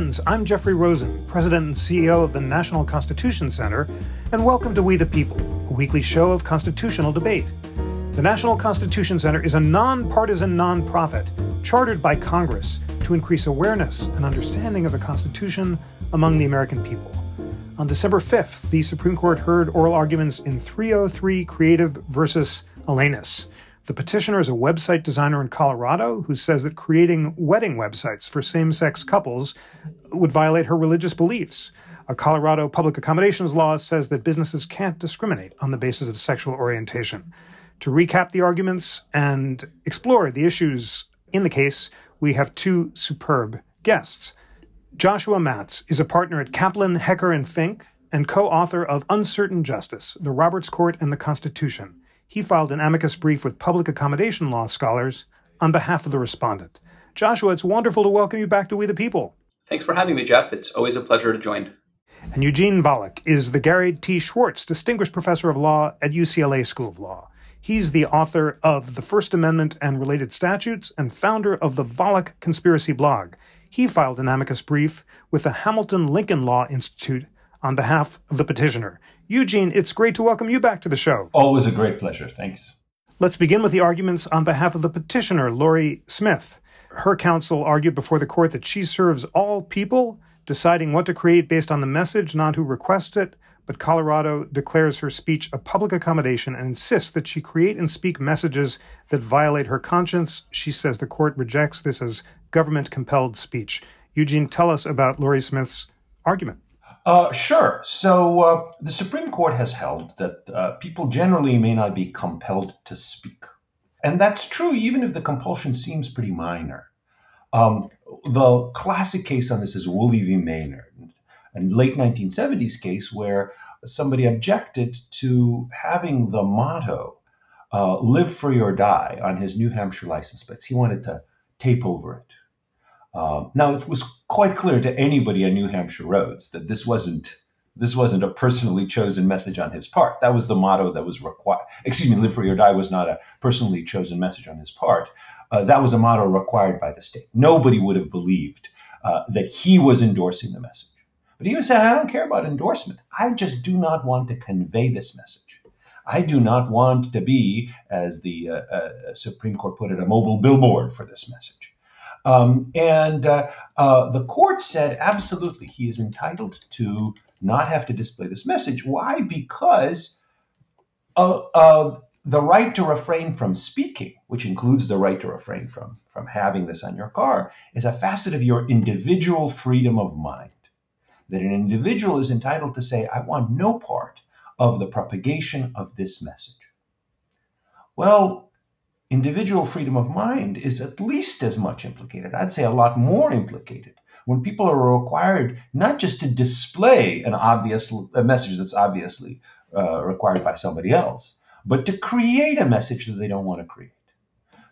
friends. I'm Jeffrey Rosen, President and CEO of the National Constitution Center, and welcome to We the People, a weekly show of constitutional debate. The National Constitution Center is a nonpartisan nonprofit chartered by Congress to increase awareness and understanding of the Constitution among the American people. On December 5th, the Supreme Court heard oral arguments in 303 Creative versus Elenis. The petitioner is a website designer in Colorado who says that creating wedding websites for same sex couples would violate her religious beliefs. A Colorado public accommodations law says that businesses can't discriminate on the basis of sexual orientation. To recap the arguments and explore the issues in the case, we have two superb guests. Joshua Matz is a partner at Kaplan, Hecker, and Fink and co author of Uncertain Justice The Roberts Court and the Constitution he filed an amicus brief with public accommodation law scholars on behalf of the respondent. Joshua, it's wonderful to welcome you back to We the People. Thanks for having me, Jeff. It's always a pleasure to join. And Eugene Volokh is the Gary T. Schwartz Distinguished Professor of Law at UCLA School of Law. He's the author of The First Amendment and Related Statutes and founder of the Volokh Conspiracy blog. He filed an amicus brief with the Hamilton Lincoln Law Institute on behalf of the petitioner. Eugene, it's great to welcome you back to the show. Always a great pleasure. Thanks. Let's begin with the arguments on behalf of the petitioner, Lori Smith. Her counsel argued before the court that she serves all people, deciding what to create based on the message, not who requests it. But Colorado declares her speech a public accommodation and insists that she create and speak messages that violate her conscience. She says the court rejects this as government compelled speech. Eugene, tell us about Lori Smith's argument. Uh, sure. So uh, the Supreme Court has held that uh, people generally may not be compelled to speak. And that's true even if the compulsion seems pretty minor. Um, the classic case on this is Wooley v. Maynard, a late 1970s case where somebody objected to having the motto uh, live free or die on his New Hampshire license plates. He wanted to tape over it. Um, now it was quite clear to anybody on New Hampshire roads that this wasn't this wasn't a personally chosen message on his part. That was the motto that was required. Excuse me, live free or die was not a personally chosen message on his part. Uh, that was a motto required by the state. Nobody would have believed uh, that he was endorsing the message. But he was saying, I don't care about endorsement. I just do not want to convey this message. I do not want to be, as the uh, uh Supreme Court put it, a mobile billboard for this message. Um, and uh, uh, the court said absolutely he is entitled to not have to display this message. Why? Because uh, uh, the right to refrain from speaking, which includes the right to refrain from, from having this on your car, is a facet of your individual freedom of mind. That an individual is entitled to say, I want no part of the propagation of this message. Well, individual freedom of mind is at least as much implicated. I'd say a lot more implicated when people are required not just to display an obvious a message that's obviously uh, required by somebody else, but to create a message that they don't want to create.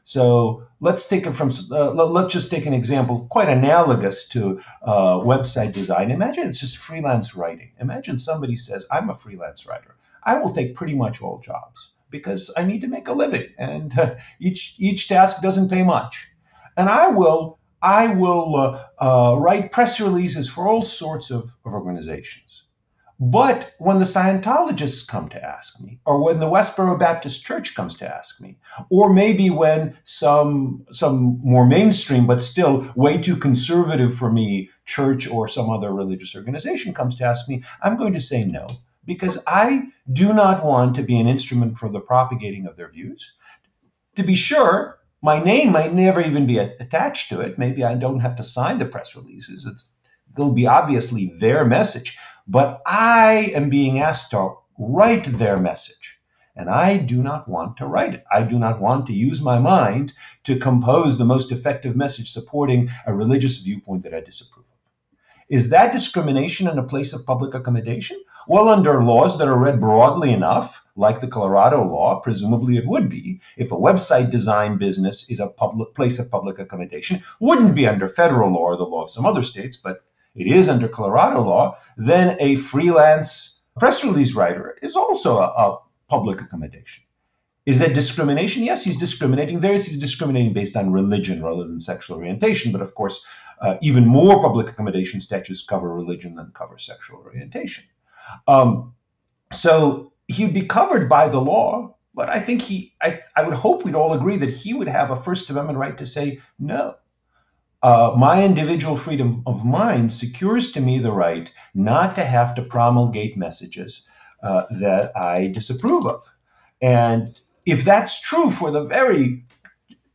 So let's take it from uh, let's just take an example quite analogous to uh, website design. Imagine it's just freelance writing. Imagine somebody says, "I'm a freelance writer. I will take pretty much all jobs." Because I need to make a living, and uh, each each task doesn't pay much. And I will I will uh, uh, write press releases for all sorts of, of organizations. But when the Scientologists come to ask me, or when the Westboro Baptist Church comes to ask me, or maybe when some some more mainstream but still way too conservative for me church or some other religious organization comes to ask me, I'm going to say no because I do not want to be an instrument for the propagating of their views. To be sure, my name might never even be attached to it. Maybe I don't have to sign the press releases. It's, it'll be obviously their message. But I am being asked to write their message. And I do not want to write it. I do not want to use my mind to compose the most effective message supporting a religious viewpoint that I disapprove of. Is that discrimination in a place of public accommodation? Well, under laws that are read broadly enough, like the Colorado law, presumably it would be if a website design business is a public place of public accommodation, wouldn't be under federal law or the law of some other states, but it is under Colorado law, then a freelance press release writer is also a, a public accommodation. Is that discrimination? Yes, he's discriminating. There is he's discriminating based on religion rather than sexual orientation. But of course, Uh, even more public accommodation statutes cover religion than cover sexual orientation. Um, so he'd be covered by the law, but I think he, I, I would hope we'd all agree that he would have a First Amendment right to say, no, uh, my individual freedom of mind secures to me the right not to have to promulgate messages uh, that I disapprove of. And if that's true for the very,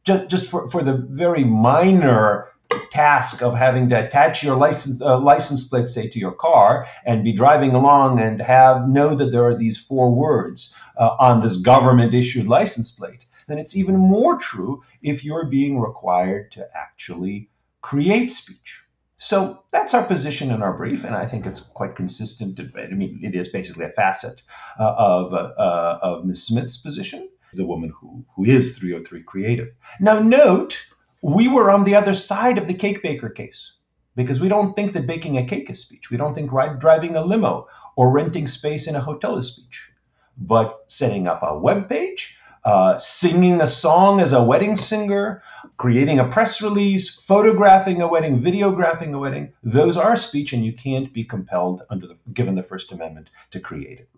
just, just for, for the very minor task of having to attach your license uh, license plate, say, to your car and be driving along and have know that there are these four words uh, on this government issued license plate, then it's even more true if you're being required to actually create speech. So that's our position in our brief, and I think it's quite consistent. I mean, it is basically a facet uh, of, uh, of Ms. Smith's position, the woman who, who is 303 creative. Now, note, we were on the other side of the cake baker case because we don't think that baking a cake is speech. We don't think driving a limo or renting space in a hotel is speech. But setting up a web page, uh, singing a song as a wedding singer, creating a press release, photographing a wedding, videographing a wedding, those are speech, and you can't be compelled under the given the First Amendment to create it.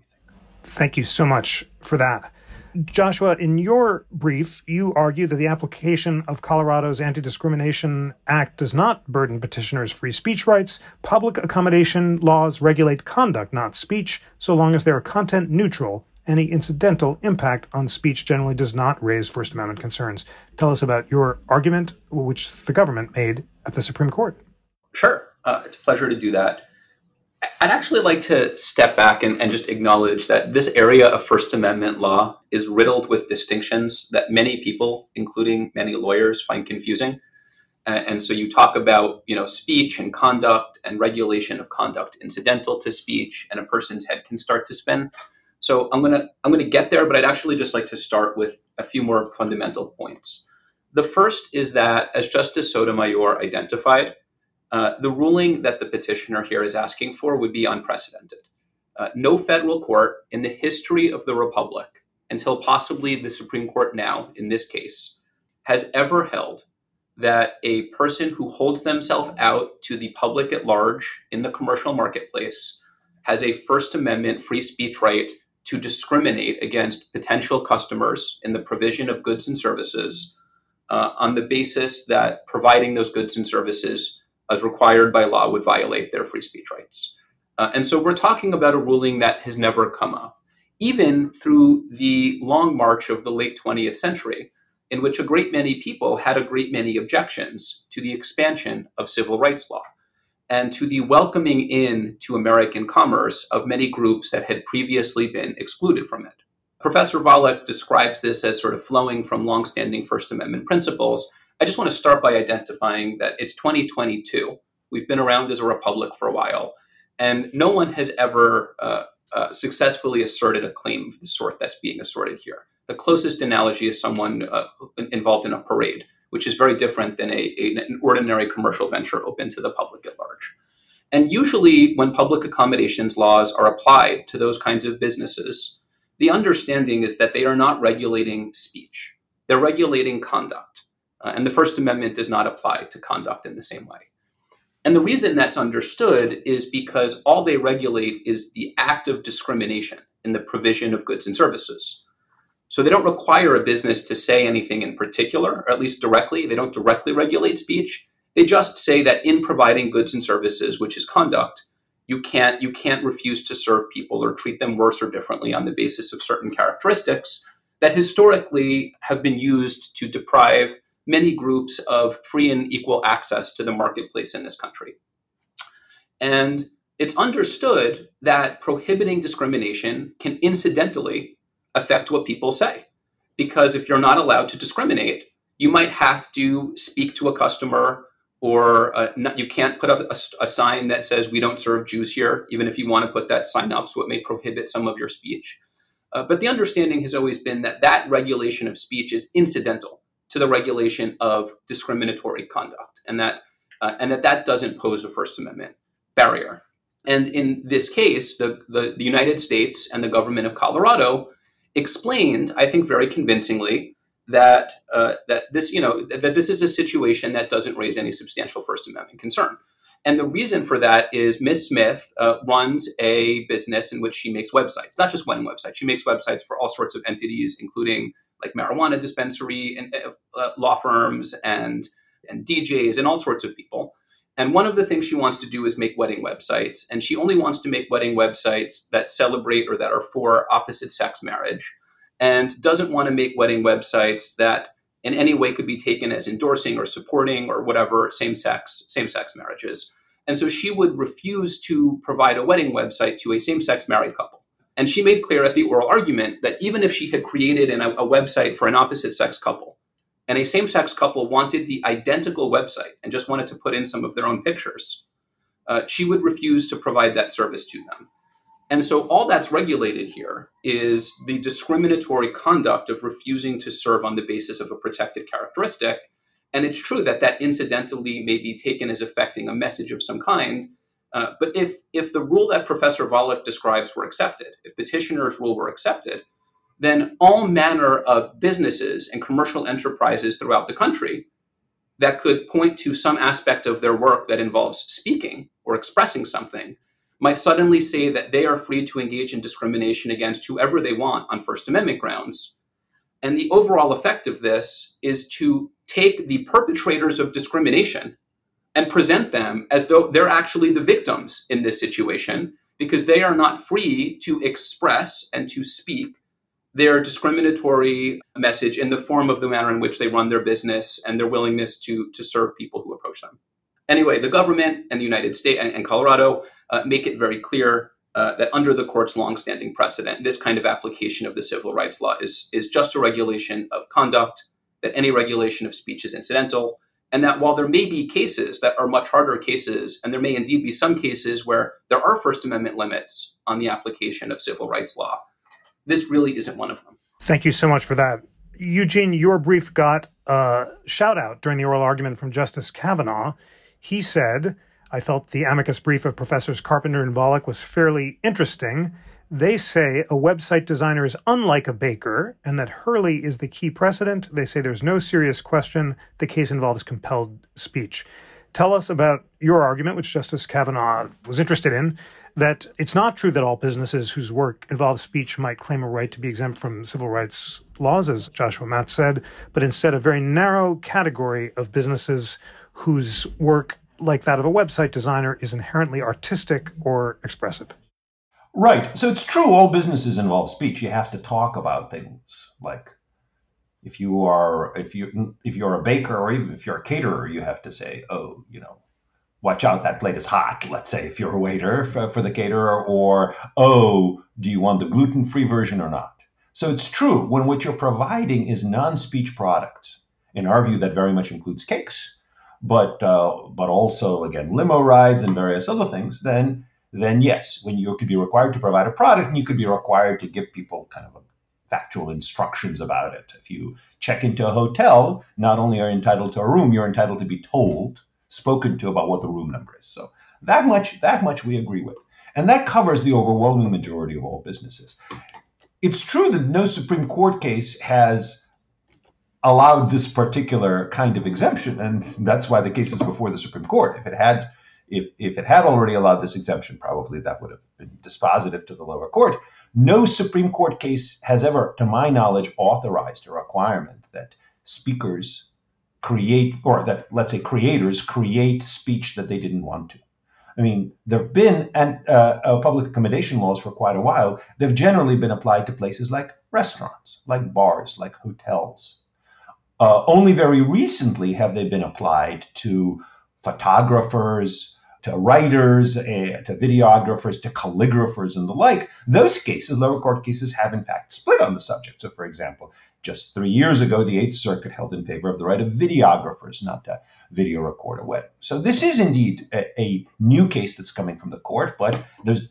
Thank you so much for that. Joshua, in your brief, you argue that the application of Colorado's Anti Discrimination Act does not burden petitioners' free speech rights. Public accommodation laws regulate conduct, not speech, so long as they are content neutral any incidental impact on speech generally does not raise First Amendment concerns. Tell us about your argument, which the government made at the Supreme Court. Sure. Uh, it's a pleasure to do that. I'd actually like to step back and, and, just acknowledge that this area of First Amendment law is riddled with distinctions that many people, including many lawyers, find confusing. And, so you talk about, you know, speech and conduct and regulation of conduct incidental to speech, and a person's head can start to spin. So I'm gonna I'm gonna get there, but I'd actually just like to start with a few more fundamental points. The first is that, as Justice Sotomayor identified, uh, the ruling that the petitioner here is asking for would be unprecedented. Uh, no federal court in the history of the republic, until possibly the Supreme Court now, in this case, has ever held that a person who holds themselves out to the public at large in the commercial marketplace has a First Amendment free speech right to discriminate against potential customers in the provision of goods and services uh, on the basis that providing those goods and services as required by law would violate their free speech rights. Uh, and so we're talking about a ruling that has never come up, even through the long march of the late 20th century, in which a great many people had a great many objections to the expansion of civil rights law and to the welcoming in to American commerce of many groups that had previously been excluded from it. Professor Volokh describes this as sort of flowing from longstanding First Amendment principles. I just want to start by identifying that it's 2022. We've been around as a republic for a while, and no one has ever uh, uh, successfully asserted a claim of the sort that's being asserted here. The closest analogy is someone uh, involved in a parade which is very different than a, a, an ordinary commercial venture open to the public at large. And usually, when public accommodations laws are applied to those kinds of businesses, the understanding is that they are not regulating speech, they're regulating conduct. Uh, and the First Amendment does not apply to conduct in the same way. And the reason that's understood is because all they regulate is the act of discrimination in the provision of goods and services. So they don't require a business to say anything in particular, or at least directly. They don't directly regulate speech. They just say that in providing goods and services, which is conduct, you can't you can't refuse to serve people or treat them worse or differently on the basis of certain characteristics that historically have been used to deprive many groups of free and equal access to the marketplace in this country. And it's understood that prohibiting discrimination can incidentally affect what people say. Because if you're not allowed to discriminate, you might have to speak to a customer or uh, you can't put up a, a, sign that says we don't serve Jews here, even if you want to put that sign up, so it may prohibit some of your speech. Uh, but the understanding has always been that that regulation of speech is incidental to the regulation of discriminatory conduct, and that uh, and that that doesn't pose a First Amendment barrier. And in this case, the, the, the United States and the government of Colorado explained, I think very convincingly, that uh, that this you know that this is a situation that doesn't raise any substantial First Amendment concern. And the reason for that is Ms. Smith uh, runs a business in which she makes websites, not just wedding websites. She makes websites for all sorts of entities, including like marijuana dispensary and uh, uh law firms and and DJs and all sorts of people. And one of the things she wants to do is make wedding websites. And she only wants to make wedding websites that celebrate or that are for opposite sex marriage and doesn't want to make wedding websites that in any way could be taken as endorsing or supporting or whatever same sex same sex marriages. And so she would refuse to provide a wedding website to a same sex married couple. And she made clear at the oral argument that even if she had created an, a, website for an opposite sex couple, and a same sex couple wanted the identical website and just wanted to put in some of their own pictures, uh, she would refuse to provide that service to them. And so all that's regulated here is the discriminatory conduct of refusing to serve on the basis of a protected characteristic. And it's true that that incidentally may be taken as affecting a message of some kind. Uh, but if, if the rule that Professor Volokh describes were accepted, if petitioner's rule were accepted, then all manner of businesses and commercial enterprises throughout the country that could point to some aspect of their work that involves speaking or expressing something might suddenly say that they are free to engage in discrimination against whoever they want on First Amendment grounds. And the overall effect of this is to take the perpetrators of discrimination and present them as though they're actually the victims in this situation because they are not free to express and to speak their discriminatory message in the form of the manner in which they run their business and their willingness to, to serve people who approach them. Anyway, the government and the United States and, and Colorado uh, make it very clear uh, that under the court's longstanding precedent, this kind of application of the civil rights law is, is just a regulation of conduct, that any regulation of speech is incidental, and that while there may be cases that are much harder cases, and there may indeed be some cases where there are First Amendment limits on the application of civil rights law, this really isn't one of them. Thank you so much for that. Eugene, your brief got a shout out during the oral argument from Justice Kavanaugh. He said, I felt the amicus brief of Professors Carpenter and Volokh was fairly interesting. They say a website designer is unlike a baker and that Hurley is the key precedent. They say there's no serious question the case involves compelled speech. Tell us about your argument, which Justice Kavanaugh was interested in, that it's not true that all businesses whose work involves speech might claim a right to be exempt from civil rights laws, as Joshua Matz said, but instead a very narrow category of businesses whose work, like that of a website designer, is inherently artistic or expressive. Right. So it's true, all businesses involve speech. You have to talk about things like if you are if you if you're a baker or even if you're a caterer, you have to say, oh, you know, watch out, that plate is hot, let's say, if you're a waiter for, for the caterer, or, oh, do you want the gluten free version or not? So it's true when what you're providing is non speech products. In our view, that very much includes cakes, but uh, but also again limo rides and various other things. Then then yes, when you could be required to provide a product, and you could be required to give people kind of factual instructions about it. If you check into a hotel, not only are you entitled to a room, you're entitled to be told spoken to about what the room number is. So that much that much we agree with. And that covers the overwhelming majority of all businesses. It's true that no Supreme Court case has allowed this particular kind of exemption, and that's why the case is before the Supreme Court. If it had if, if it had already allowed this exemption, probably that would have been dispositive to the lower court. No Supreme Court case has ever, to my knowledge, authorized a requirement that speakers create, or that let's say creators create speech that they didn't want to. I mean, there have been and uh, uh, public accommodation laws for quite a while. They've generally been applied to places like restaurants, like bars, like hotels. Uh, only very recently have they been applied to photographers, to writers, uh, to videographers, to calligraphers, and the like. Those cases, lower court cases, have in fact split on the subject. So, for example, just three years ago, the Eighth Circuit held in favor of the right of videographers not to video record a wedding. So, this is indeed a, a new case that's coming from the court, but there's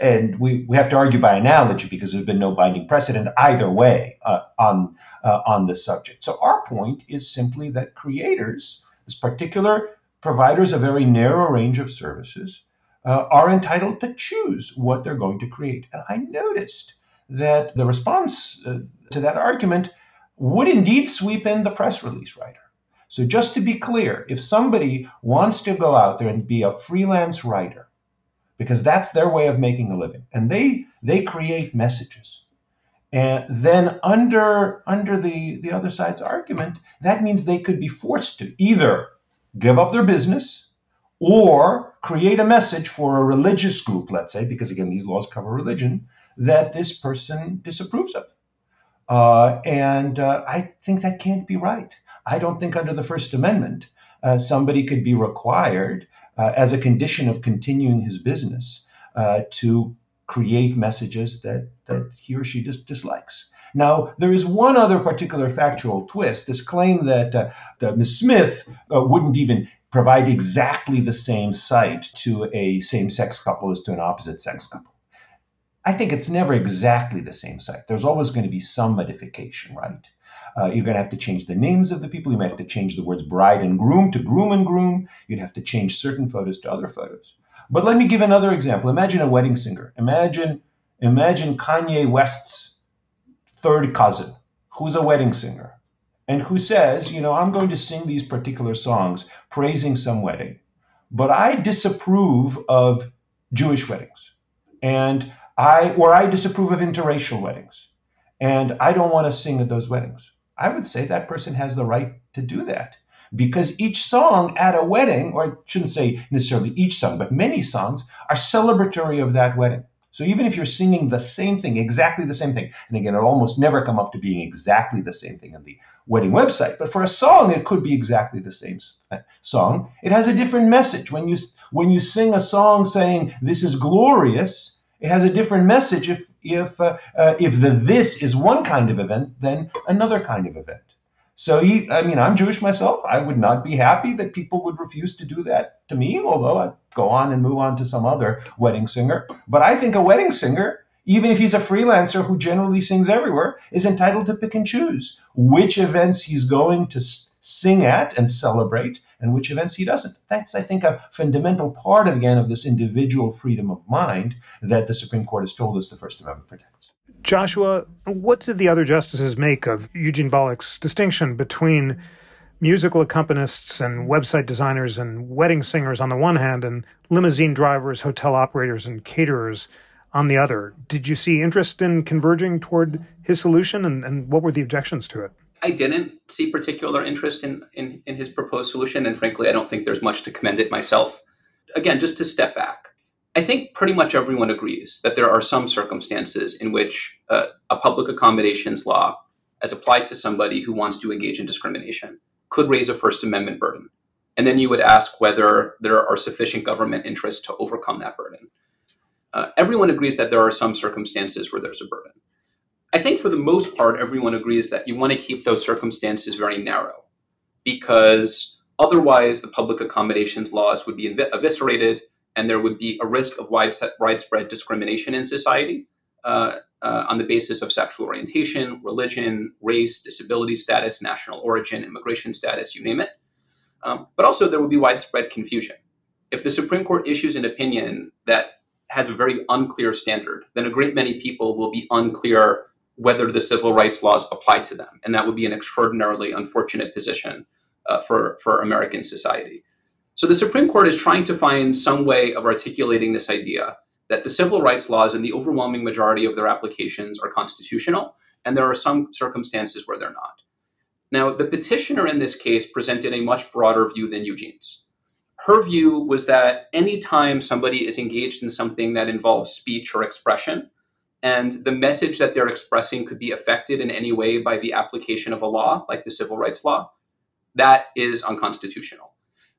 and we, we have to argue by analogy because there's been no binding precedent either way uh, on uh, on this subject. So our point is simply that creators, this particular providers a very narrow range of services uh, are entitled to choose what they're going to create. And I noticed that the response uh, to that argument would indeed sweep in the press release writer. So, just to be clear, if somebody wants to go out there and be a freelance writer, because that's their way of making a living, and they they create messages, and then under under the the other side's argument, that means they could be forced to either give up their business or create a message for a religious group, let's say, because again these laws cover religion, that this person disapproves of. Uh, and uh, I think that can't be right. I don't think under the First Amendment uh, somebody could be required, uh, as a condition of continuing his business, uh, to create messages that, that he or she dis- dislikes. Now, there is one other particular factual twist this claim that, uh, that Ms. Smith wouldn't even provide exactly the same site to a same sex couple as to an opposite sex couple. I think it's never exactly the same site. There's always going to be some modification, right? Uh, you're going to have to change the names of the people. You might have to change the words bride and groom to groom and groom. You'd have to change certain photos to other photos. But let me give another example. Imagine a wedding singer. Imagine, imagine Kanye West's third cousin, who's a wedding singer, and who says, you know, I'm going to sing these particular songs praising some wedding, but I disapprove of Jewish weddings. And I or I disapprove of interracial weddings, and I don't want to sing at those weddings. I would say that person has the right to do that because each song at a wedding, or I shouldn't say necessarily each song, but many songs are celebratory of that wedding. So even if you're singing the same thing, exactly the same thing, and again, it'll almost never come up to being exactly the same thing on the wedding website, but for a song, it could be exactly the same song. It has a different message. When you when you sing a song saying this is glorious, it has a different message if if uh, uh, if the this is one kind of event than another kind of event. So I mean, I'm Jewish myself. I would not be happy that people would refuse to do that to me, although I'd go on and move on to some other wedding singer. But I think a wedding singer, even if he's a freelancer who generally sings everywhere, is entitled to pick and choose which events he's going to sing at and celebrate and which events he doesn't. That's, I think, a fundamental part, again, of this individual freedom of mind that the Supreme Court has told us the First Amendment protects. Joshua, what did the other justices make of Eugene Volokh's distinction between musical accompanists and website designers and wedding singers on the one hand, and limousine drivers, hotel operators, and caterers on the other? Did you see interest in converging toward his solution, and, and what were the objections to it? I didn't see particular interest in, in, in his proposed solution, and frankly, I don't think there's much to commend it myself. Again, just to step back, I think pretty much everyone agrees that there are some circumstances in which uh, a public accommodations law, as applied to somebody who wants to engage in discrimination, could raise a First Amendment burden. And then you would ask whether there are sufficient government interests to overcome that burden. Uh, everyone agrees that there are some circumstances where there's a burden. I think for the most part, everyone agrees that you want to keep those circumstances very narrow because otherwise the public accommodations laws would be ev- eviscerated and there would be a risk of widespread discrimination in society uh, uh, on the basis of sexual orientation, religion, race, disability status, national origin, immigration status, you name it. Um, but also, there would be widespread confusion. If the Supreme Court issues an opinion that has a very unclear standard, then a great many people will be unclear whether the civil rights laws apply to them. And that would be an extraordinarily unfortunate position uh, for, for American society. So the Supreme Court is trying to find some way of articulating this idea that the civil rights laws in the overwhelming majority of their applications are constitutional, and there are some circumstances where they're not. Now, the petitioner in this case presented a much broader view than Eugene's. Her view was that anytime somebody is engaged in something that involves speech or expression, and the message that they're expressing could be affected in any way by the application of a law, like the civil rights law, that is unconstitutional.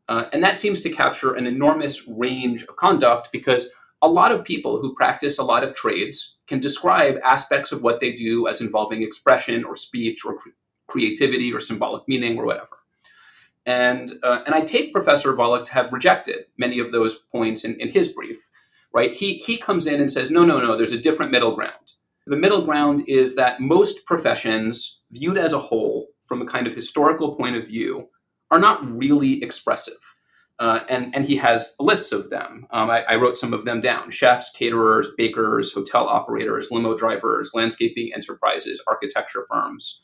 Uh, and that seems to capture an enormous range of conduct because a lot of people who practice a lot of trades can describe aspects of what they do as involving expression or speech or cre- creativity or symbolic meaning or whatever. And, uh, and I take Professor Volokh to have rejected many of those points in, in his brief right? He, he comes in and says, no, no, no, there's a different middle ground. The middle ground is that most professions, viewed as a whole from a kind of historical point of view, are not really expressive. Uh, and, and he has lists of them. Um, I, I, wrote some of them down chefs, caterers, bakers, hotel operators, limo drivers, landscaping enterprises, architecture firms.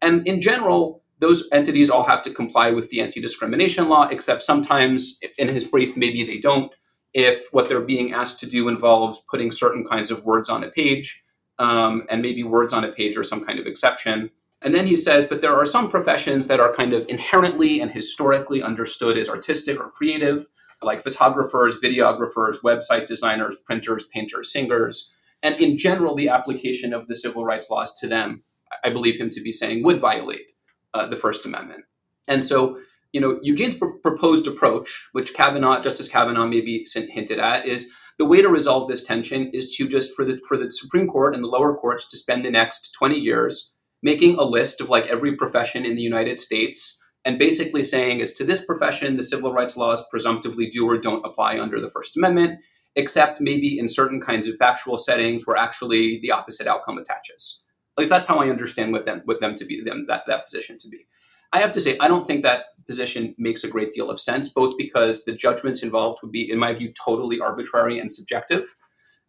And in general, those entities all have to comply with the anti discrimination law, except sometimes in his brief, maybe they don't. If what they're being asked to do involves putting certain kinds of words on a page, um, and maybe words on a page are some kind of exception. And then he says, but there are some professions that are kind of inherently and historically understood as artistic or creative, like photographers, videographers, website designers, printers, painters, singers. And in general, the application of the civil rights laws to them, I believe him to be saying, would violate uh, the First Amendment. And so, you know, Eugene's pr- proposed approach, which Kavanaugh, Justice Kavanaugh maybe hinted at, is the way to resolve this tension is to just for the for the Supreme Court and the lower courts to spend the next 20 years making a list of like every profession in the United States and basically saying as to this profession the civil rights laws presumptively do or don't apply under the First Amendment except maybe in certain kinds of factual settings where actually the opposite outcome attaches. At least that's how I understand what them what them to be them that that position to be. I have to say I don't think that position makes a great deal of sense, both because the judgments involved would be, in my view, totally arbitrary and subjective.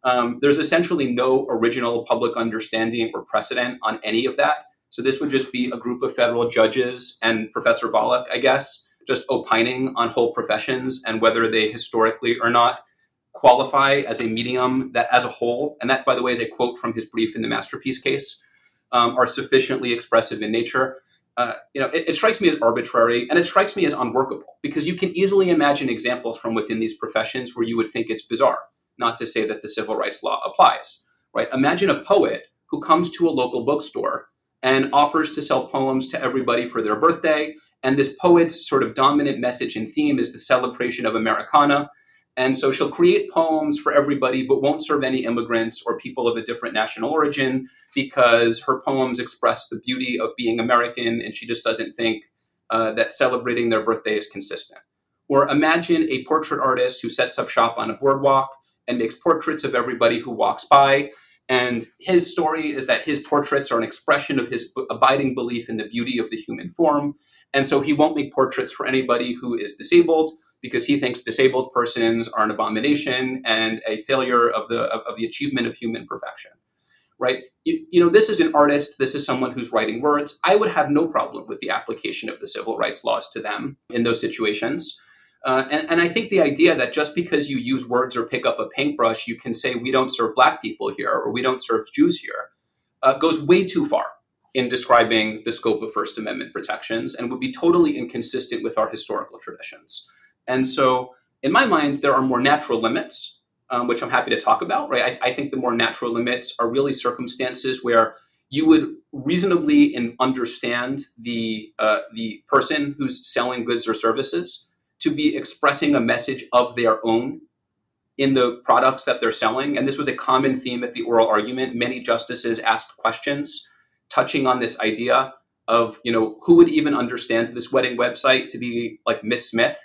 Um, there's essentially no original public understanding or precedent on any of that. So this would just be a group of federal judges and Professor Volokh, I guess, just opining on whole professions and whether they historically or not qualify as a medium that, as a whole, and that, by the way, is a quote from his brief in the masterpiece case, um, are sufficiently expressive in nature uh, you know, it, it, strikes me as arbitrary and it strikes me as unworkable because you can easily imagine examples from within these professions where you would think it's bizarre, not to say that the civil rights law applies, right? Imagine a poet who comes to a local bookstore and offers to sell poems to everybody for their birthday. And this poet's sort of dominant message and theme is the celebration of Americana and so she'll create poems for everybody, but won't serve any immigrants or people of a different national origin because her poems express the beauty of being American and she just doesn't think uh, that celebrating their birthday is consistent. Or imagine a portrait artist who sets up shop on a boardwalk and makes portraits of everybody who walks by. And his story is that his portraits are an expression of his abiding belief in the beauty of the human form. And so he won't make portraits for anybody who is disabled because he thinks disabled persons are an abomination and a failure of the of, of the achievement of human perfection right you, you, know this is an artist this is someone who's writing words i would have no problem with the application of the civil rights laws to them in those situations uh, and, and i think the idea that just because you use words or pick up a paintbrush you can say we don't serve black people here or we don't serve jews here uh, goes way too far in describing the scope of first amendment protections and would be totally inconsistent with our historical traditions and so, in my mind, there are more natural limits, um, which I'm happy to talk about. Right, I, I, think the more natural limits are really circumstances where you would reasonably understand the uh, the person who's selling goods or services to be expressing a message of their own in the products that they're selling. And this was a common theme at the oral argument. Many justices asked questions touching on this idea of, you know, who would even understand this wedding website to be like Miss Smith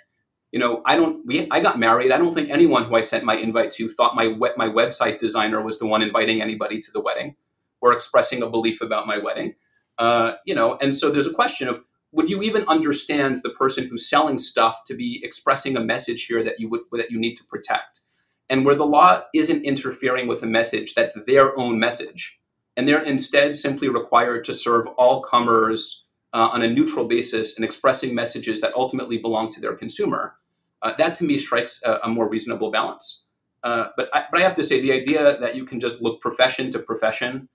you know, I don't. We I got married. I don't think anyone who I sent my invite to thought my my website designer was the one inviting anybody to the wedding or expressing a belief about my wedding. Uh, you know, and so there's a question of would you even understand the person who's selling stuff to be expressing a message here that you would that you need to protect, and where the law isn't interfering with a message that's their own message, and they're instead simply required to serve all comers uh, on a neutral basis and expressing messages that ultimately belong to their consumer, uh, that to me strikes a, a more reasonable balance. Uh, but, I, but I have to say, the idea that you can just look profession to profession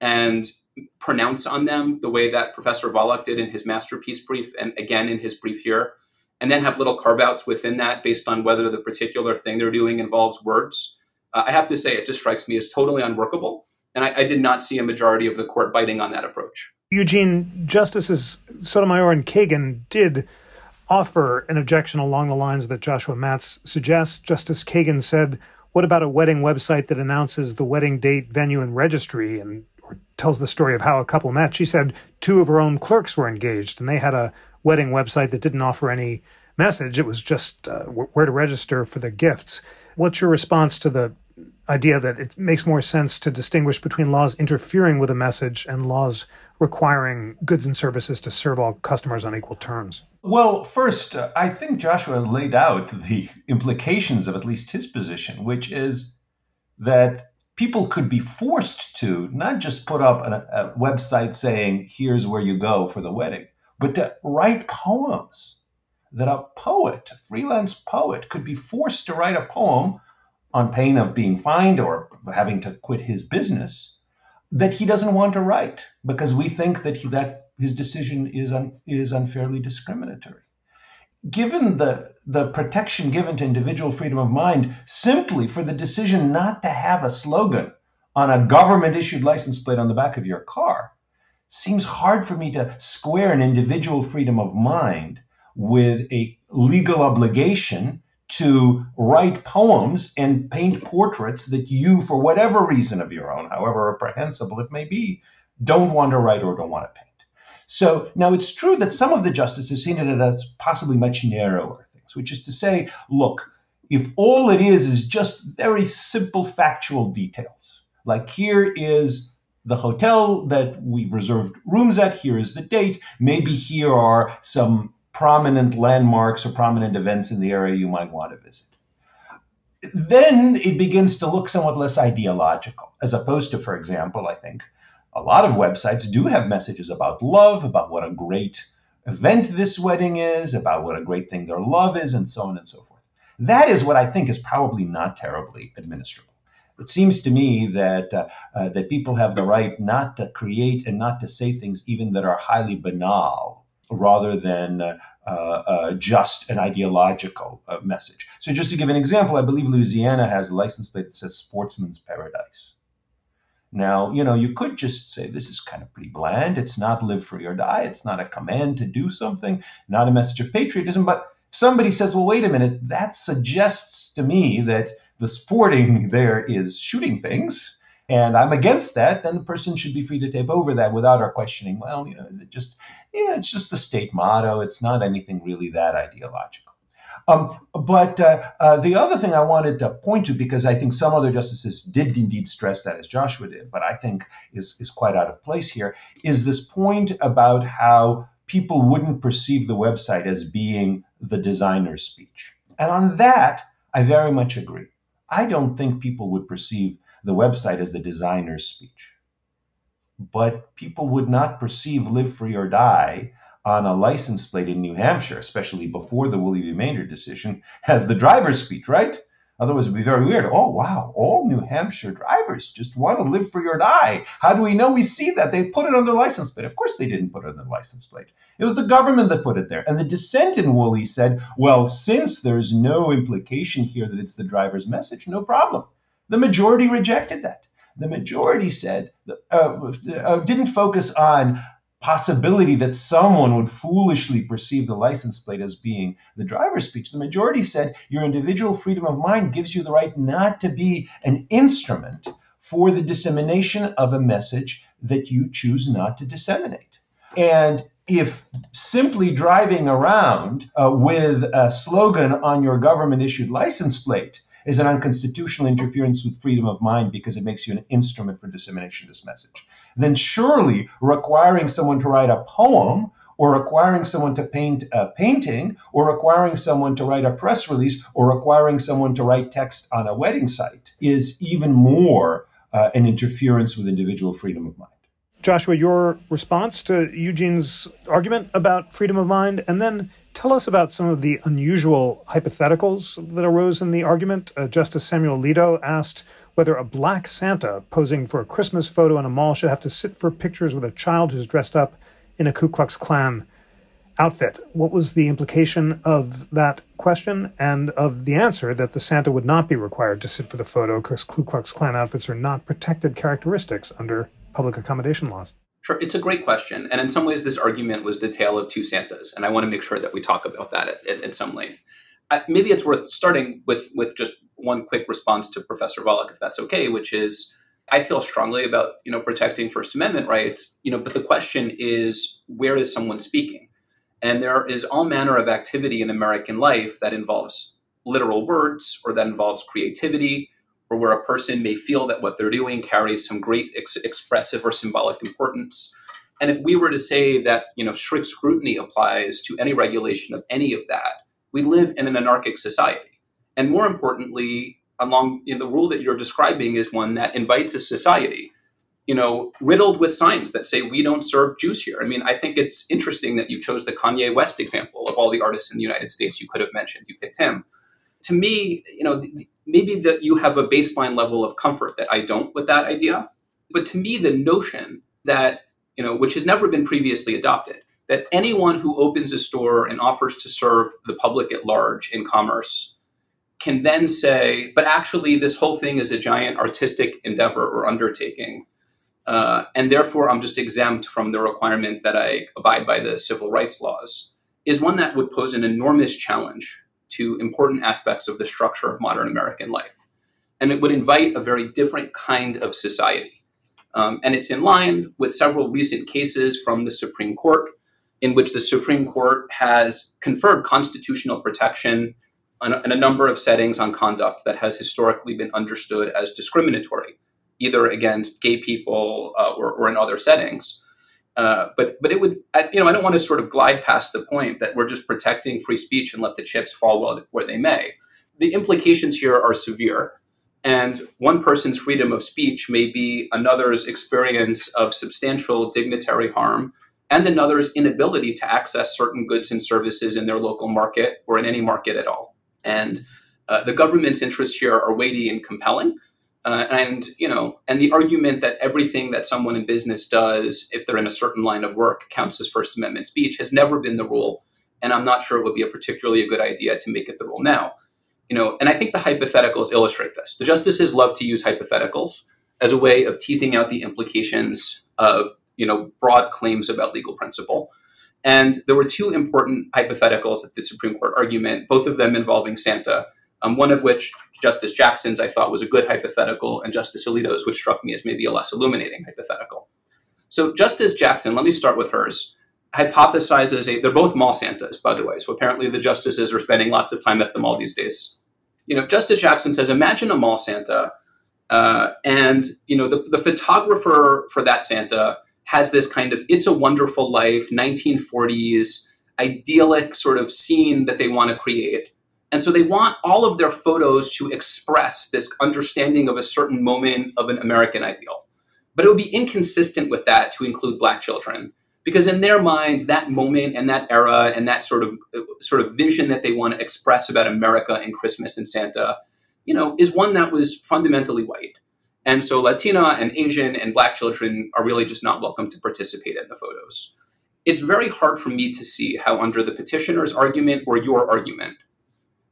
and pronounce on them the way that Professor Volokh did in his masterpiece brief, and again in his brief here, and then have little carve outs within that based on whether the particular thing they're doing involves words, uh, I have to say, it just strikes me as totally unworkable. And I, I did not see a majority of the court biting on that approach. Eugene, Justices Sotomayor and Kagan did offer an objection along the lines that Joshua Matz suggests. Justice Kagan said, What about a wedding website that announces the wedding date, venue, and registry and tells the story of how a couple met? She said two of her own clerks were engaged and they had a wedding website that didn't offer any message. It was just uh, where to register for the gifts. What's your response to the idea that it makes more sense to distinguish between laws interfering with a message and laws requiring goods and services to serve all customers on equal terms? Well, first, uh, I think Joshua laid out the implications of at least his position, which is that people could be forced to not just put up a, a website saying, here's where you go for the wedding, but to write poems. That a poet, a freelance poet, could be forced to write a poem on pain of being fined or having to quit his business that he doesn't want to write because we think that he, that his decision is un, is unfairly discriminatory given the, the protection given to individual freedom of mind simply for the decision not to have a slogan on a government issued license plate on the back of your car seems hard for me to square an individual freedom of mind with a legal obligation to write poems and paint portraits that you, for whatever reason of your own, however reprehensible it may be, don't want to write or don't want to paint. So now it's true that some of the justices seen it as possibly much narrower things, which is to say, look, if all it is is just very simple factual details, like here is the hotel that we reserved rooms at, here is the date, maybe here are some prominent landmarks or prominent events in the area you might want to visit. Then it begins to look somewhat less ideological, as opposed to, for example, I think, a lot of websites do have messages about love, about what a great event this wedding is, about what a great thing their love is, and so on and so forth. That is what I think is probably not terribly administrable. It seems to me that uh, uh, that people have the right not to create and not to say things even that are highly banal, rather than uh, uh just an ideological uh, message. So, just to give an example, I believe Louisiana has a license plate that says "Sportsman's Paradise." Now, you know, you could just say this is kind of pretty bland. It's not live free or die. It's not a command to do something, not a message of patriotism. But if somebody says, well, wait a minute, that suggests to me that the sporting there is shooting things, and I'm against that, then the person should be free to tape over that without our questioning, well, you know, is it just, you know, it's just the state motto. It's not anything really that ideological. Um, but uh, uh, the other thing I wanted to point to, because I think some other justices did indeed stress that, as Joshua did, but I think is, is quite out of place here, is this point about how people wouldn't perceive the website as being the designer's speech. And on that, I very much agree. I don't think people would perceive the website as the designer's speech. But people would not perceive Live Free or Die on a license plate in New Hampshire, especially before the v. Maynard decision, has the driver's speech, right? Otherwise, it would be very weird. Oh, wow, all New Hampshire drivers just want to live free or die. How do we know we see that? They put it on their license plate. Of course, they didn't put it on their license plate. It was the government that put it there. And the dissent in Wooley said, well, since there's no implication here that it's the driver's message, no problem. The majority rejected that. The majority said, uh, uh, didn't focus on possibility that someone would foolishly perceive the license plate as being the driver's speech. The majority said your individual freedom of mind gives you the right not to be an instrument for the dissemination of a message that you choose not to disseminate. And if simply driving around uh, with a slogan on your government issued license plate is an unconstitutional interference with freedom of mind because it makes you an instrument for dissemination of this message, then surely requiring someone to write a poem or requiring someone to paint a painting or requiring someone to write a press release or requiring someone to write text on a wedding site is even more uh, an interference with individual freedom of mind. Joshua, your response to Eugene's argument about freedom of mind, and then tell us about some of the unusual hypotheticals that arose in the argument. Uh, Justice Samuel Alito asked whether a black Santa posing for a Christmas photo in a mall should have to sit for pictures with a child who's dressed up in a Ku Klux Klan outfit. What was the implication of that question and of the answer that the Santa would not be required to sit for the photo because Ku Klux Klan outfits are not protected characteristics under public accommodation laws? Sure, it's a great question. And in some ways, this argument was the tale of two Santas. And I want to make sure that we talk about that at, at, at some length. Maybe it's worth starting with, with just one quick response to Professor Volokh, if that's okay, which is I feel strongly about you know protecting First Amendment rights, you know, but the question is where is someone speaking? And there is all manner of activity in American life that involves literal words or that involves creativity or where a person may feel that what they're doing carries some great ex- expressive or symbolic importance. And if we were to say that you know strict scrutiny applies to any regulation of any of that, we live in an anarchic society. And more importantly, along in the rule that you're describing is one that invites a society you know, riddled with signs that say we don't serve Jews here. I mean, I think it's interesting that you chose the Kanye West example of all the artists in the United States you could have mentioned. You picked him. To me, you know, maybe that you have a baseline level of comfort that I don't with that idea. But to me, the notion that, you know, which has never been previously adopted, that anyone who opens a store and offers to serve the public at large in commerce can then say, but actually, this whole thing is a giant artistic endeavor or undertaking uh, and therefore I'm just exempt from the requirement that I abide by the civil rights laws, is one that would pose an enormous challenge to important aspects of the structure of modern American life. And it would invite a very different kind of society. Um, and it's in line with several recent cases from the Supreme Court, in which the Supreme Court has conferred constitutional protection a, in a number of settings on conduct that has historically been understood as discriminatory either against gay people uh, or, or, in other settings. Uh, but but it would you know I don't want to sort of glide past the point that we're just protecting free speech and let the chips fall where they may. The implications here are severe, and one person's freedom of speech may be another's experience of substantial dignitary harm and another's inability to access certain goods and services in their local market or in any market at all. And uh, the government's interests here are weighty and compelling. Uh, and you know, and the argument that everything that someone in business does, if they're in a certain line of work, counts as First Amendment speech, has never been the rule. And I'm not sure it would be a particularly a good idea to make it the rule now. You know, and I think the hypotheticals illustrate this. The justices love to use hypotheticals as a way of teasing out the implications of you know broad claims about legal principle. And there were two important hypotheticals at the Supreme Court argument, both of them involving Santa, um, one of which Justice Jackson's I thought was a good hypothetical, and Justice Alito's, which struck me as maybe a less illuminating hypothetical. So Justice Jackson, let me start with hers, hypothesizes a, they're both mall Santas, by the way. So apparently the justices are spending lots of time at the mall these days. You know, Justice Jackson says, imagine a mall Santa, uh, and you know, the, the photographer for that Santa has this kind of it's a wonderful life, 1940s, idyllic sort of scene that they want to create and so they want all of their photos to express this understanding of a certain moment of an American ideal. But it would be inconsistent with that to include black children because in their mind that moment and that era and that sort of sort of vision that they want to express about America and Christmas and Santa, you know, is one that was fundamentally white. And so Latina and Asian and black children are really just not welcome to participate in the photos. It's very hard for me to see how under the petitioner's argument or your argument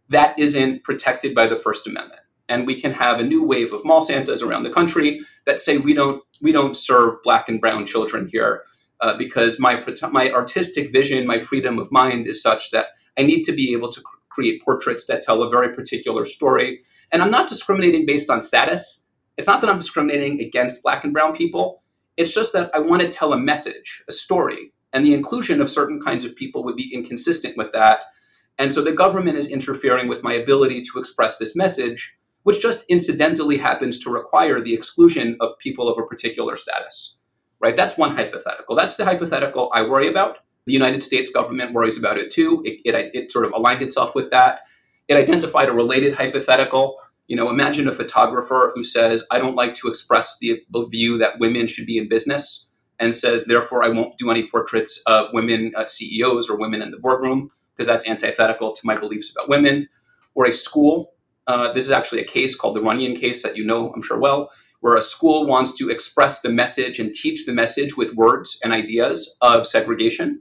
that isn't protected by the First Amendment. And we can have a new wave of mall Santas around the country that say we don't we don't serve black and brown children here uh, because my my artistic vision, my freedom of mind is such that I need to be able to cr- create portraits that tell a very particular story. And I'm not discriminating based on status. It's not that I'm discriminating against black and brown people. It's just that I want to tell a message, a story, and the inclusion of certain kinds of people would be inconsistent with that and so the government is interfering with my ability to express this message, which just incidentally happens to require the exclusion of people of a particular status. Right? That's one hypothetical. That's the hypothetical I worry about. The United States government worries about it too. It, it, it sort of aligned itself with that. It identified a related hypothetical. You know, imagine a photographer who says, I don't like to express the view that women should be in business and says, therefore, I won't do any portraits of women uh, CEOs or women in the boardroom because that's antithetical to my beliefs about women, or a school. Uh, this is actually a case called the Runyon case that you know, I'm sure well, where a school wants to express the message and teach the message with words and ideas of segregation.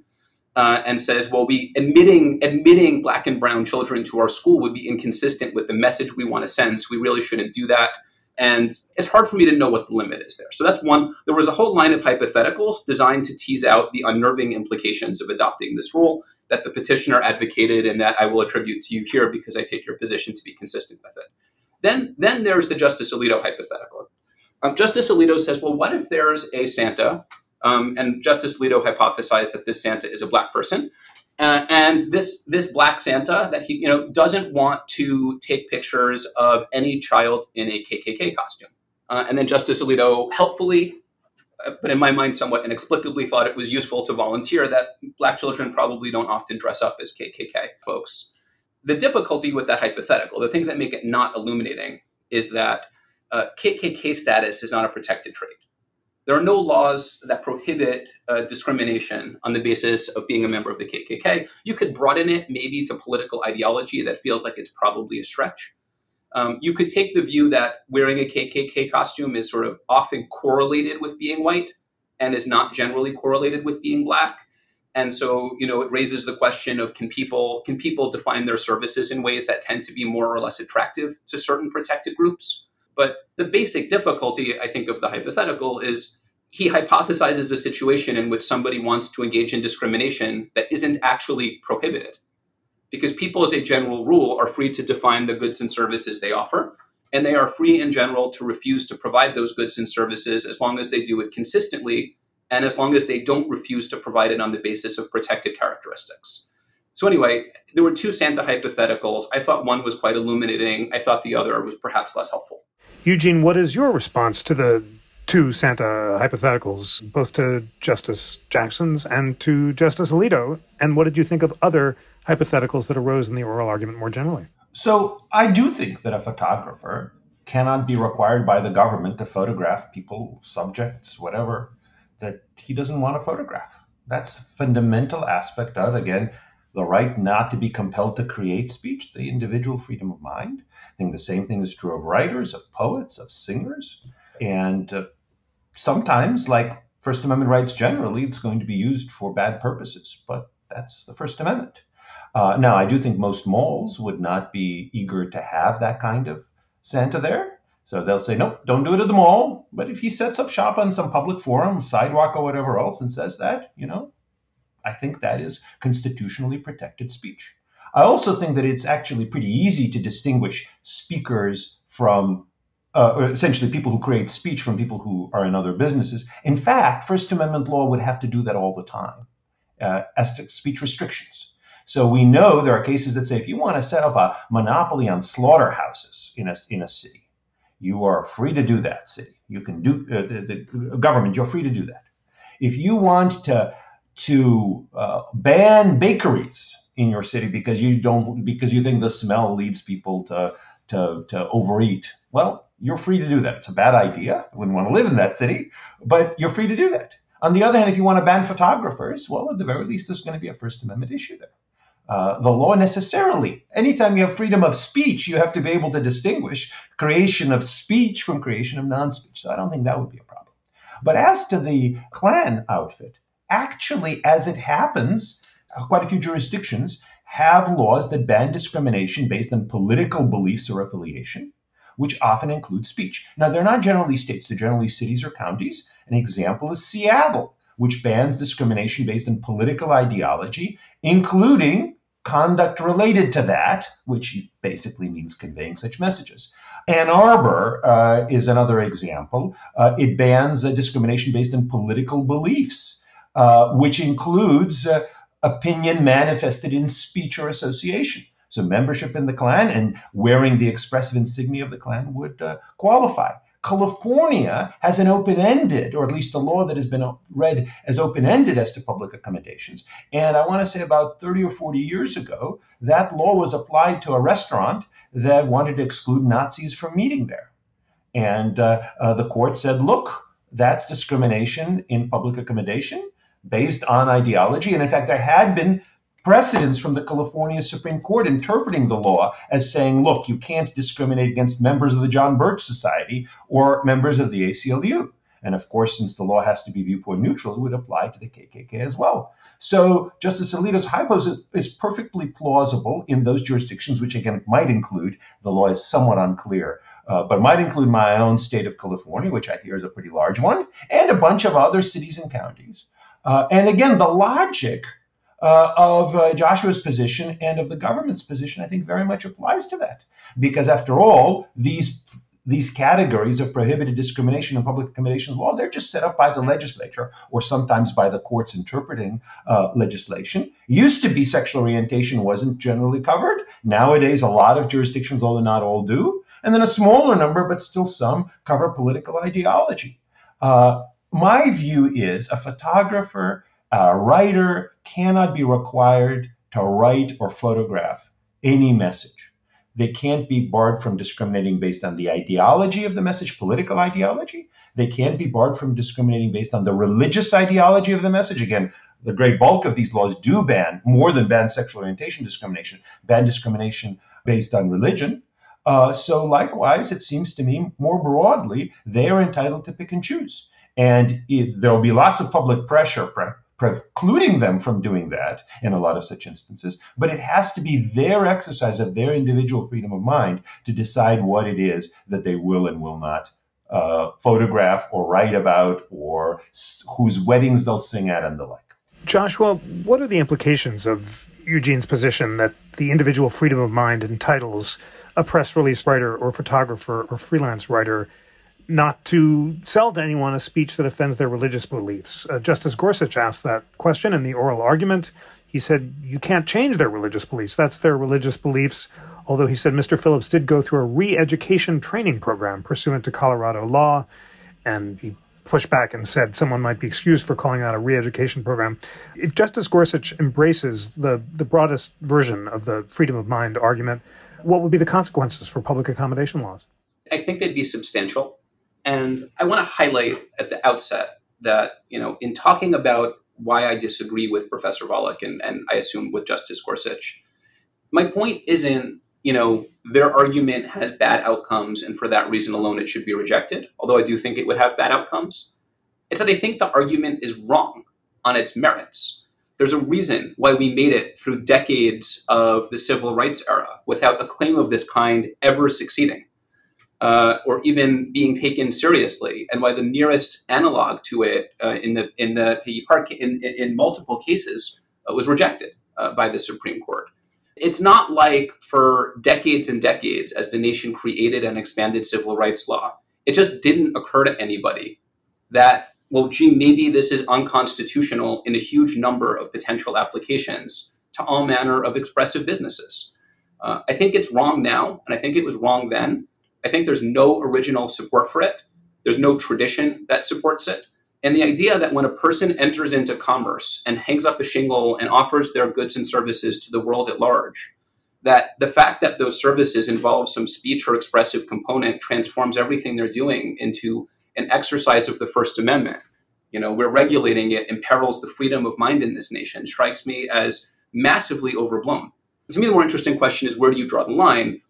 Uh, and says, well, we admitting admitting black and brown children to our school would be inconsistent with the message we want to send. So we really shouldn't do that. And it's hard for me to know what the limit is there. So that's one. There was a whole line of hypotheticals designed to tease out the unnerving implications of adopting this rule that the petitioner advocated and that I will attribute to you here because I take your position to be consistent with it. Then, then there's the Justice Alito hypothetical. Um, Justice Alito says, well, what if there's a Santa? Um, and Justice Alito hypothesized that this Santa is a black person. Uh, and this this black Santa that he you know doesn't want to take pictures of any child in a KKK costume. Uh, and then Justice Alito helpfully but in my mind, somewhat inexplicably thought it was useful to volunteer that black children probably don't often dress up as KKK folks. The difficulty with that hypothetical, the things that make it not illuminating, is that uh, KKK status is not a protected trait. There are no laws that prohibit uh, discrimination on the basis of being a member of the KKK. You could broaden it maybe to political ideology that feels like it's probably a stretch. Um, you could take the view that wearing a KKK costume is sort of often correlated with being white and is not generally correlated with being black. And so, you know, it raises the question of can people can people define their services in ways that tend to be more or less attractive to certain protected groups? But the basic difficulty, I think, of the hypothetical is he hypothesizes a situation in which somebody wants to engage in discrimination that isn't actually prohibited. Because people, as a general rule, are free to define the goods and services they offer, and they are free in general to refuse to provide those goods and services as long as they do it consistently and as long as they don't refuse to provide it on the basis of protected characteristics. So, anyway, there were two Santa hypotheticals. I thought one was quite illuminating, I thought the other was perhaps less helpful. Eugene, what is your response to the two Santa hypotheticals, both to Justice Jackson's and to Justice Alito? And what did you think of other hypotheticals that arose in the oral argument more generally? So, I do think that a photographer cannot be required by the government to photograph people, subjects, whatever, that he doesn't want to photograph. That's a fundamental aspect of, again, the right not to be compelled to create speech, the individual freedom of mind. I think the same thing is true of writers, of poets, of singers. And uh, sometimes, like First Amendment rights generally, it's going to be used for bad purposes, but that's the First Amendment. Uh, now, I do think most malls would not be eager to have that kind of Santa there. So they'll say, nope, don't do it at the mall. But if he sets up shop on some public forum, sidewalk, or whatever else, and says that, you know, I think that is constitutionally protected speech. I also think that it's actually pretty easy to distinguish speakers from uh, essentially people who create speech from people who are in other businesses. In fact, First Amendment law would have to do that all the time uh, as to speech restrictions. So we know there are cases that say if you want to set up a monopoly on slaughterhouses in a, in a city, you are free to do that, city. You can do, uh, the, the government, you're free to do that. If you want to, to uh, ban bakeries in your city because you don't because you think the smell leads people to to, to overeat. Well, you're free to do that. It's a bad idea. I wouldn't want to live in that city, but you're free to do that. On the other hand, if you want to ban photographers, well, at the very least, there's going to be a First Amendment issue there. Uh, the law necessarily, anytime you have freedom of speech, you have to be able to distinguish creation of speech from creation of non speech. So I don't think that would be a problem. But as to the Klan outfit, actually, as it happens, quite a few jurisdictions have laws that ban discrimination based on political beliefs or affiliation, which often include speech. Now, they're not generally states, they're generally cities or counties. An example is Seattle, which bans discrimination based on political ideology, including conduct related to that, which basically means conveying such messages. Ann Arbor uh, is another example. Uh, it bans uh, discrimination based on political beliefs, uh, which includes uh, opinion manifested in speech or association. So membership in the Klan and wearing the expressive insignia of the Klan would uh, qualify. California has an open ended, or at least a law that has been read as open ended as to public accommodations. And I want to say about 30 or 40 years ago, that law was applied to a restaurant that wanted to exclude Nazis from meeting there. And uh, uh, the court said, look, that's discrimination in public accommodation based on ideology. And in fact, there had been precedents from the California Supreme Court interpreting the law as saying, look, you can't discriminate against members of the John Birch Society or members of the ACLU. And of course, since the law has to be viewpoint neutral, it would apply to the KKK as well. So Justice Alito's hypothesis is perfectly plausible in those jurisdictions, which again might include, the law is somewhat unclear, uh, but might include my own state of California, which I hear is a pretty large one, and a bunch of other cities and counties uh, and again, the logic uh, of uh, Joshua's position and of the government's position, I think, very much applies to that. Because after all, these these categories of prohibited discrimination in public accommodation law, they're just set up by the legislature or sometimes by the courts interpreting uh, legislation. Used to be sexual orientation wasn't generally covered. Nowadays, a lot of jurisdictions, although not all do. And then a smaller number, but still some, cover political ideology. Uh, my view is a photographer, a writer cannot be required to write or photograph any message They can't be barred from discriminating based on the ideology of the message, political ideology. They can't be barred from discriminating based on the religious ideology of the message. Again, the great bulk of these laws do ban, more than ban sexual orientation discrimination, ban discrimination based on religion. Uh, so, likewise, it seems to me more broadly, they are entitled to pick and choose. And there will be lots of public pressure pre- precluding them from doing that in a lot of such instances. But it has to be their exercise of their individual freedom of mind to decide what it is that they will and will not uh, photograph or write about or s- whose weddings they'll sing at and the like. Joshua, what are the implications of Eugene's position that the individual freedom of mind entitles a press release writer or photographer or freelance writer not to sell to anyone a speech that offends their religious beliefs. Uh, Justice Gorsuch asked that question in the oral argument. He said, You can't change their religious beliefs. That's their religious beliefs. Although he said Mr. Phillips did go through a re education training program pursuant to Colorado law. And he pushed back and said someone might be excused for calling that a re education program. If Justice Gorsuch embraces the, the broadest version of the freedom of mind argument, what would be the consequences for public accommodation laws? I think they'd be substantial. And I want to highlight at the outset that, you know, in talking about why I disagree with Professor Volokh and, and I assume with Justice Gorsuch, my point isn't, you know, their argument has bad outcomes and for that reason alone it should be rejected, although I do think it would have bad outcomes. It's that I think the argument is wrong on its merits. There's a reason why we made it through decades of the civil rights era without a claim of this kind ever succeeding. Uh, or even being taken seriously, and why the nearest analog to it uh, in the in the Park in, in multiple cases uh, was rejected uh, by the Supreme Court. It's not like for decades and decades, as the nation created and expanded civil rights law, it just didn't occur to anybody that well, gee, maybe this is unconstitutional in a huge number of potential applications to all manner of expressive businesses. Uh, I think it's wrong now, and I think it was wrong then. I think there's no original support for it. There's no tradition that supports it. And the idea that when a person enters into commerce and hangs up a shingle and offers their goods and services to the world at large, that the fact that those services involve some speech or expressive component transforms everything they're doing into an exercise of the First Amendment. You know, we're regulating it imperils the freedom of mind in this nation, strikes me as massively overblown. To me, the more interesting question is where do you draw the line?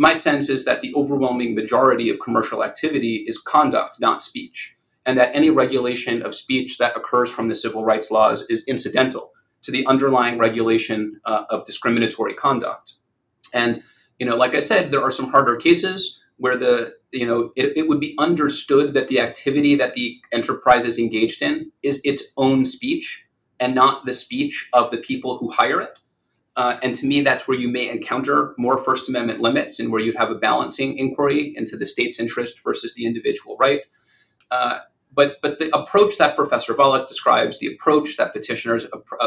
My sense is that the overwhelming majority of commercial activity is conduct, not speech, and that any regulation of speech that occurs from the civil rights laws is incidental to the underlying regulation uh, of discriminatory conduct. And you know, like I said, there are some harder cases where the you know it, it would be understood that the activity that the enterprise is engaged in is its own speech and not the speech of the people who hire it. Uh, and to me, that's where you may encounter more First Amendment limits and where you'd have a balancing inquiry into the state's interest versus the individual right. Uh, but, but the approach that Professor Volokh describes, the approach that petitioners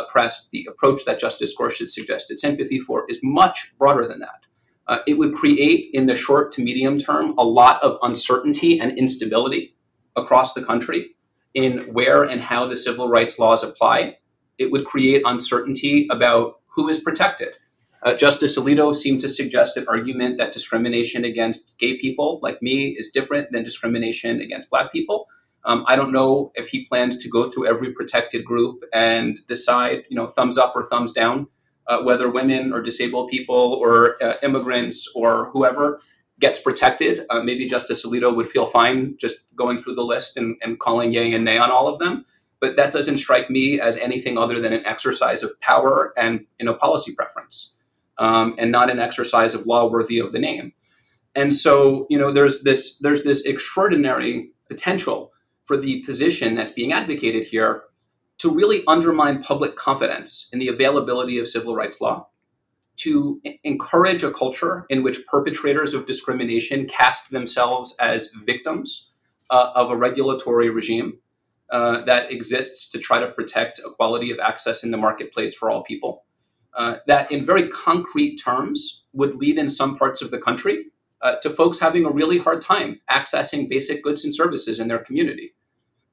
press, the approach that Justice Gorsuch suggested sympathy for, is much broader than that. Uh, it would create, in the short to medium term, a lot of uncertainty and instability across the country in where and how the civil rights laws apply. It would create uncertainty about who is protected. Uh, Justice Alito seemed to suggest an argument that discrimination against gay people like me is different than discrimination against black people. Um, I don't know if he plans to go through every protected group and decide, you know, thumbs up or thumbs down, uh, whether women or disabled people or uh, immigrants or whoever gets protected. Uh, maybe Justice Alito would feel fine just going through the list and, and calling yay and nay on all of them but that doesn't strike me as anything other than an exercise of power and you know policy preference, um, and not an exercise of law worthy of the name. And so you know there's this there's this extraordinary potential for the position that's being advocated here to really undermine public confidence in the availability of civil rights law, to encourage a culture in which perpetrators of discrimination cast themselves as victims uh, of a regulatory regime uh, that exists to try to protect equality of access in the marketplace for all people. Uh, that, in very concrete terms, would lead in some parts of the country uh, to folks having a really hard time accessing basic goods and services in their community.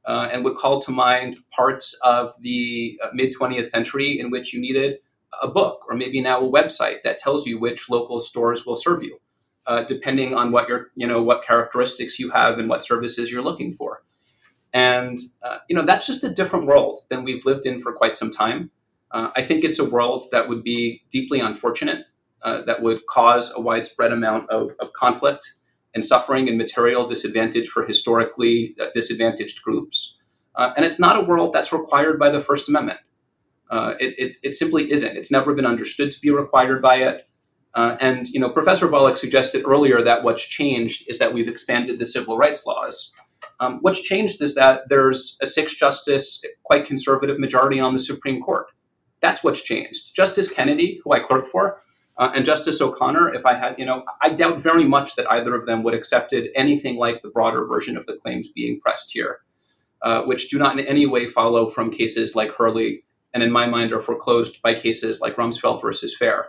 Uh, and would call to mind parts of the uh, mid 20th century in which you needed a book or maybe now a website that tells you which local stores will serve you, uh, depending on what your you know what characteristics you have and what services you're looking for. And uh, you know that's just a different world than we've lived in for quite some time. Uh, I think it's a world that would be deeply unfortunate, uh, that would cause a widespread amount of, of conflict and suffering and material disadvantage for historically uh, disadvantaged groups. Uh, and it's not a world that's required by the First Amendment. Uh, it, it, it, simply isn't. It's never been understood to be required by it. And you know, Professor Volokh suggested earlier that what's changed is that we've expanded the civil rights laws. Um, what's changed is that there's a six justice, quite conservative majority on the Supreme Court. That's what's changed. Justice Kennedy, who I clerked for, uh, and Justice O'Connor, if I had, you know, I doubt very much that either of them would have accepted anything like the broader version of the claims being pressed here, uh, which do not in any way follow from cases like Hurley, and in my mind are foreclosed by cases like Rumsfeld versus Fair.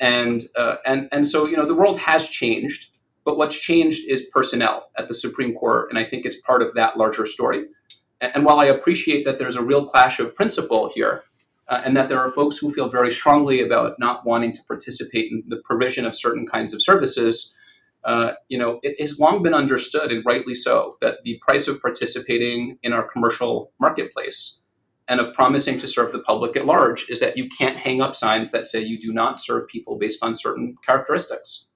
And uh, and and so you know the world has changed, but what's changed is personnel at the Supreme Court, and I think it's part of that larger story. And, while I appreciate that there's a real clash of principle here, uh, and that there are folks who feel very strongly about not wanting to participate in the provision of certain kinds of services. Uh, you know, it has long been understood, and rightly so, that the price of participating in our commercial marketplace and of promising to serve the public at large is that you can't hang up signs that say you do not serve people based on certain characteristics.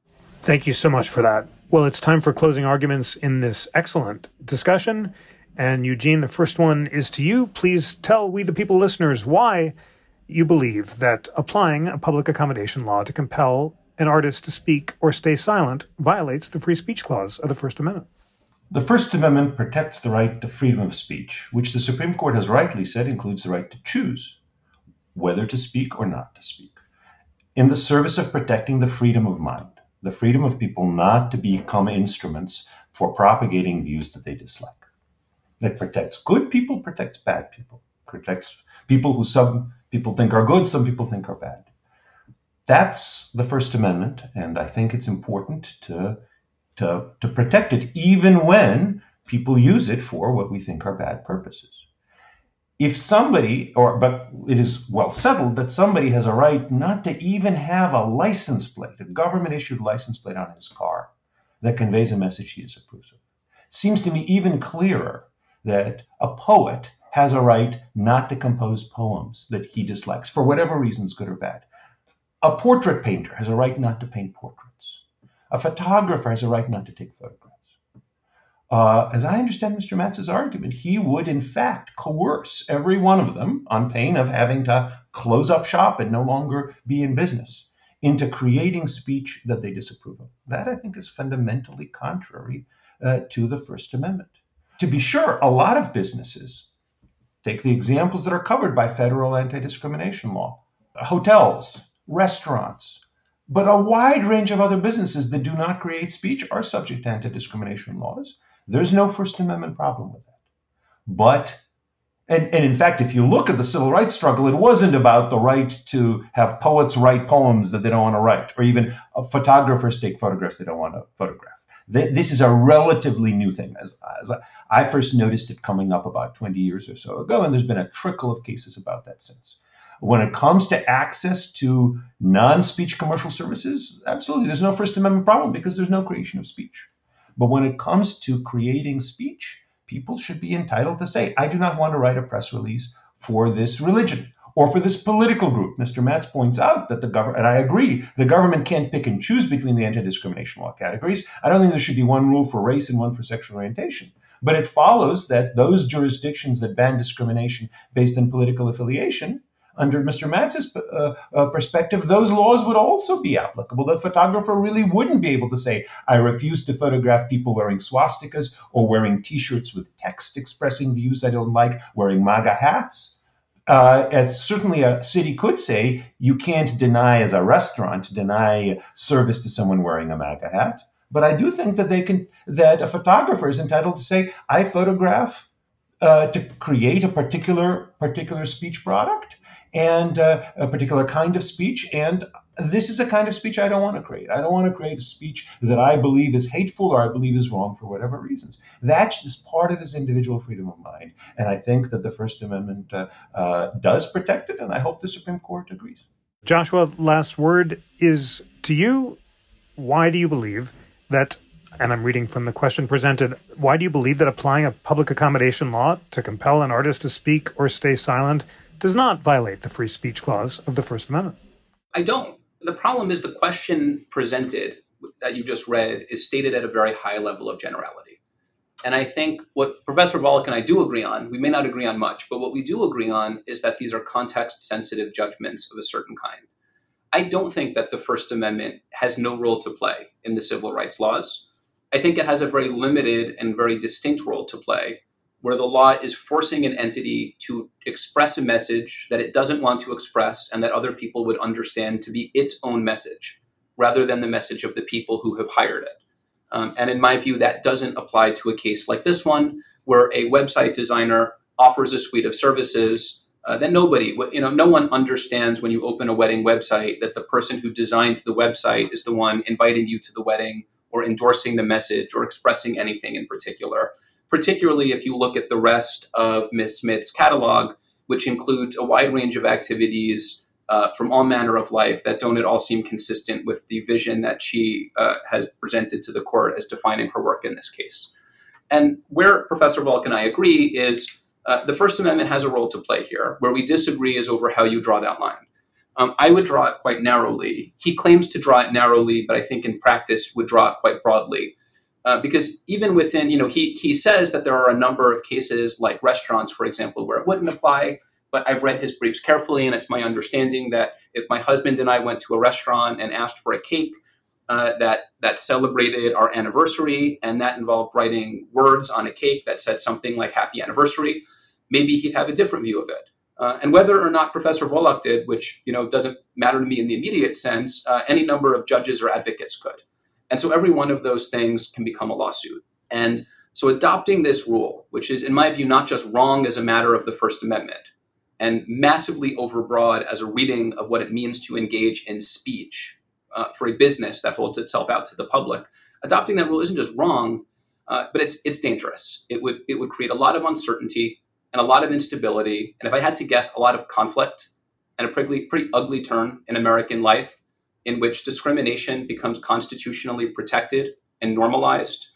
Thank you so much for that. Well, it's time for closing arguments in this excellent discussion. And Eugene, the first one is to you. Please tell we the people listeners why you believe that applying a public accommodation law to compel an artist to speak or stay silent violates the free speech clause of the First Amendment. The First Amendment protects the right to freedom of speech, which the Supreme Court has rightly said includes the right to choose whether to speak or not to speak, in the service of protecting the freedom of mind, the freedom of people not to become instruments for propagating views that they dislike. It protects good people, protects bad people, protects people who some people think are good, some people think are bad. That's the First Amendment, and I think it's important to, to, to protect it, even when people use it for what we think are bad purposes. If somebody, or but it is well settled that somebody has a right not to even have a license plate, a government issued license plate on his car that conveys a message he disapproves of. It seems to me even clearer that a poet has a right not to compose poems that he dislikes for whatever reasons, good or bad. A portrait painter has a right not to paint portraits. A photographer has a right not to take photographs. Uh, as I understand Mr. Matz's argument, he would in fact coerce every one of them on pain of having to close up shop and no longer be in business into creating speech that they disapprove of. That I think is fundamentally contrary uh, to the First Amendment. To be sure, a lot of businesses, take the examples that are covered by federal anti discrimination law, hotels, restaurants, but a wide range of other businesses that do not create speech are subject to anti discrimination laws. There's no First Amendment problem with that. But, and, and in fact, if you look at the civil rights struggle, it wasn't about the right to have poets write poems that they don't want to write, or even uh, photographers take photographs they don't want to photograph this is a relatively new thing. As, as I first noticed it coming up about 20 years or so ago, and there's been a trickle of cases about that since. When it comes to access to non speech commercial services, absolutely, there's no First Amendment problem because there's no creation of speech. But when it comes to creating speech, people should be entitled to say, I do not want to write a press release for this religion or for this political group. Mr. Matz points out that the government, and I agree, the government can't pick and choose between the anti discrimination law categories. I don't think there should be one rule for race and one for sexual orientation. But it follows that those jurisdictions that ban discrimination based on political affiliation, under Mr. Matz's uh, uh, perspective, those laws would also be applicable. The photographer really wouldn't be able to say, I refuse to photograph people wearing swastikas or wearing t shirts with text expressing views I don't like, wearing MAGA hats uh, certainly a city could say, you can't deny as a restaurant deny service to someone wearing a MAGA hat. But I do think that they can that a photographer is entitled to say, I photograph uh, to create a particular particular speech product and uh, a particular kind of speech, and this is a kind of speech I don't want to create. I don't want to create a speech that I believe is hateful or I believe is wrong for whatever reasons. That's just part of his individual freedom of mind. And I think that the First Amendment uh, uh, does protect it, and I hope the Supreme Court agrees. Joshua, last word is to you. Why do you believe that, and I'm reading from the question presented, why do you believe that applying a public accommodation law to compel an artist to speak or stay silent does not violate the free speech clause of the First Amendment? I don't. The problem is the question presented that you just read is stated at a very high level of generality. And I think what Professor Volokh and I do agree on, we may not agree on much, but what we do agree on is that these are context sensitive judgments of a certain kind. I don't think that the First Amendment has no role to play in the civil rights laws. I think it has a very limited and very distinct role to play where the law is forcing an entity to express a message that it doesn't want to express and that other people would understand to be its own message rather than the message of the people who have hired it. Um, and in my view, that doesn't apply to a case like this one, where a website designer offers a suite of services uh, that nobody, you know, no one understands when you open a wedding website that the person who designed the website is the one inviting you to the wedding or endorsing the message or expressing anything in particular. Particularly if you look at the rest of Ms. Smith's catalog, which includes a wide range of activities uh, from all manner of life that don't at all seem consistent with the vision that she uh, has presented to the court as defining her work in this case. And where Professor Volokh and I agree is uh, the First Amendment has a role to play here. Where we disagree is over how you draw that line. Um, I would draw it quite narrowly. He claims to draw it narrowly, but I think in practice would draw it quite broadly. Uh, because even within, you know, he, he says that there are a number of cases like restaurants, for example, where it wouldn't apply but I've read his briefs carefully, and it's my understanding that if my husband and I went to a restaurant and asked for a cake uh, that that celebrated our anniversary, and that involved writing words on a cake that said something like "Happy Anniversary," maybe he'd have a different view of it. Uh, and whether or not Professor Volokh did, which you know doesn't matter to me in the immediate sense, uh, any number of judges or advocates could. And so every one of those things can become a lawsuit. And so adopting this rule, which is in my view not just wrong as a matter of the First Amendment, and massively overbroad as a reading of what it means to engage in speech uh, for a business that holds itself out to the public. Adopting that rule isn't just wrong, uh, but it's it's dangerous. It would it would create a lot of uncertainty and a lot of instability, and if I had to guess, a lot of conflict and a pretty pretty ugly turn in American life, in which discrimination becomes constitutionally protected and normalized.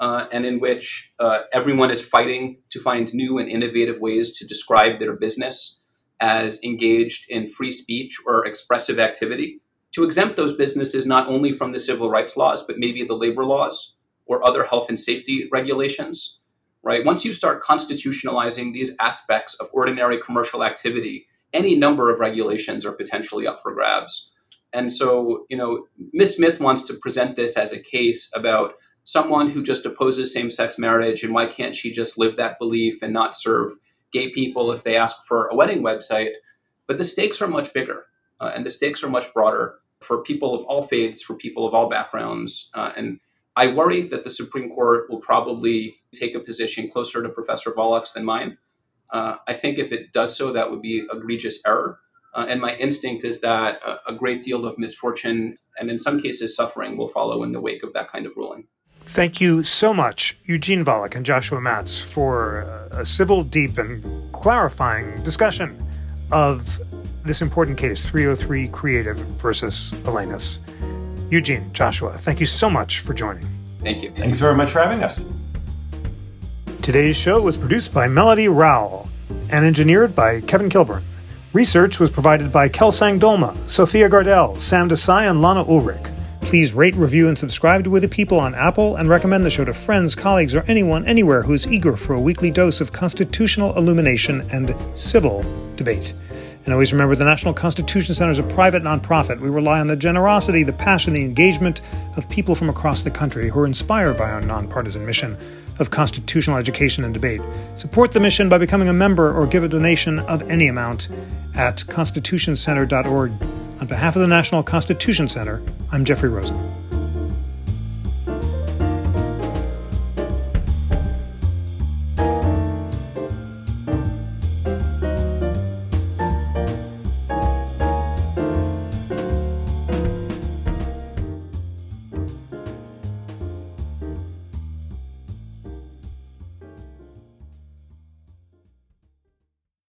Uh, and in which uh, everyone is fighting to find new and innovative ways to describe their business as engaged in free speech or expressive activity, to exempt those businesses not only from the civil rights laws, but maybe the labor laws or other health and safety regulations, right? Once you start constitutionalizing these aspects of ordinary commercial activity, any number of regulations are potentially up for grabs. And so, you know, Ms. Smith wants to present this as a case about someone who just opposes same sex marriage and why can't she just live that belief and not serve gay people if they ask for a wedding website? But the stakes are much bigger uh, and the stakes are much broader for people of all faiths, for people of all backgrounds. Uh, and I worry that the Supreme Court will probably take a position closer to Professor Volokh's than mine. Uh, I think if it does so, that would be egregious error. Uh, and my instinct is that a, a great deal of misfortune and in some cases suffering will follow in the wake of that kind of ruling. Thank you so much, Eugene Volokh and Joshua Matz, for a civil, deep, and clarifying discussion of this important case 303 Creative versus Elenis. Eugene, Joshua, thank you so much for joining. Thank you. Thanks very much for having us. Today's show was produced by Melody Rowell and engineered by Kevin Kilburn. Research was provided by Kelsang Dolma, Sophia Gardell, Sam Desai, and Lana Ulrich. Please rate, review, and subscribe to We the People on Apple and recommend the show to friends, colleagues, or anyone anywhere who is eager for a weekly dose of constitutional illumination and civil debate. And always remember the National Constitution Center is a private nonprofit. We rely on the generosity, the passion, the engagement of people from across the country who are inspired by our nonpartisan mission of constitutional education and debate. Support the mission by becoming a member or give a donation of any amount at constitutioncenter.org. On behalf of the National Constitution Center, I'm Jeffrey Rosen.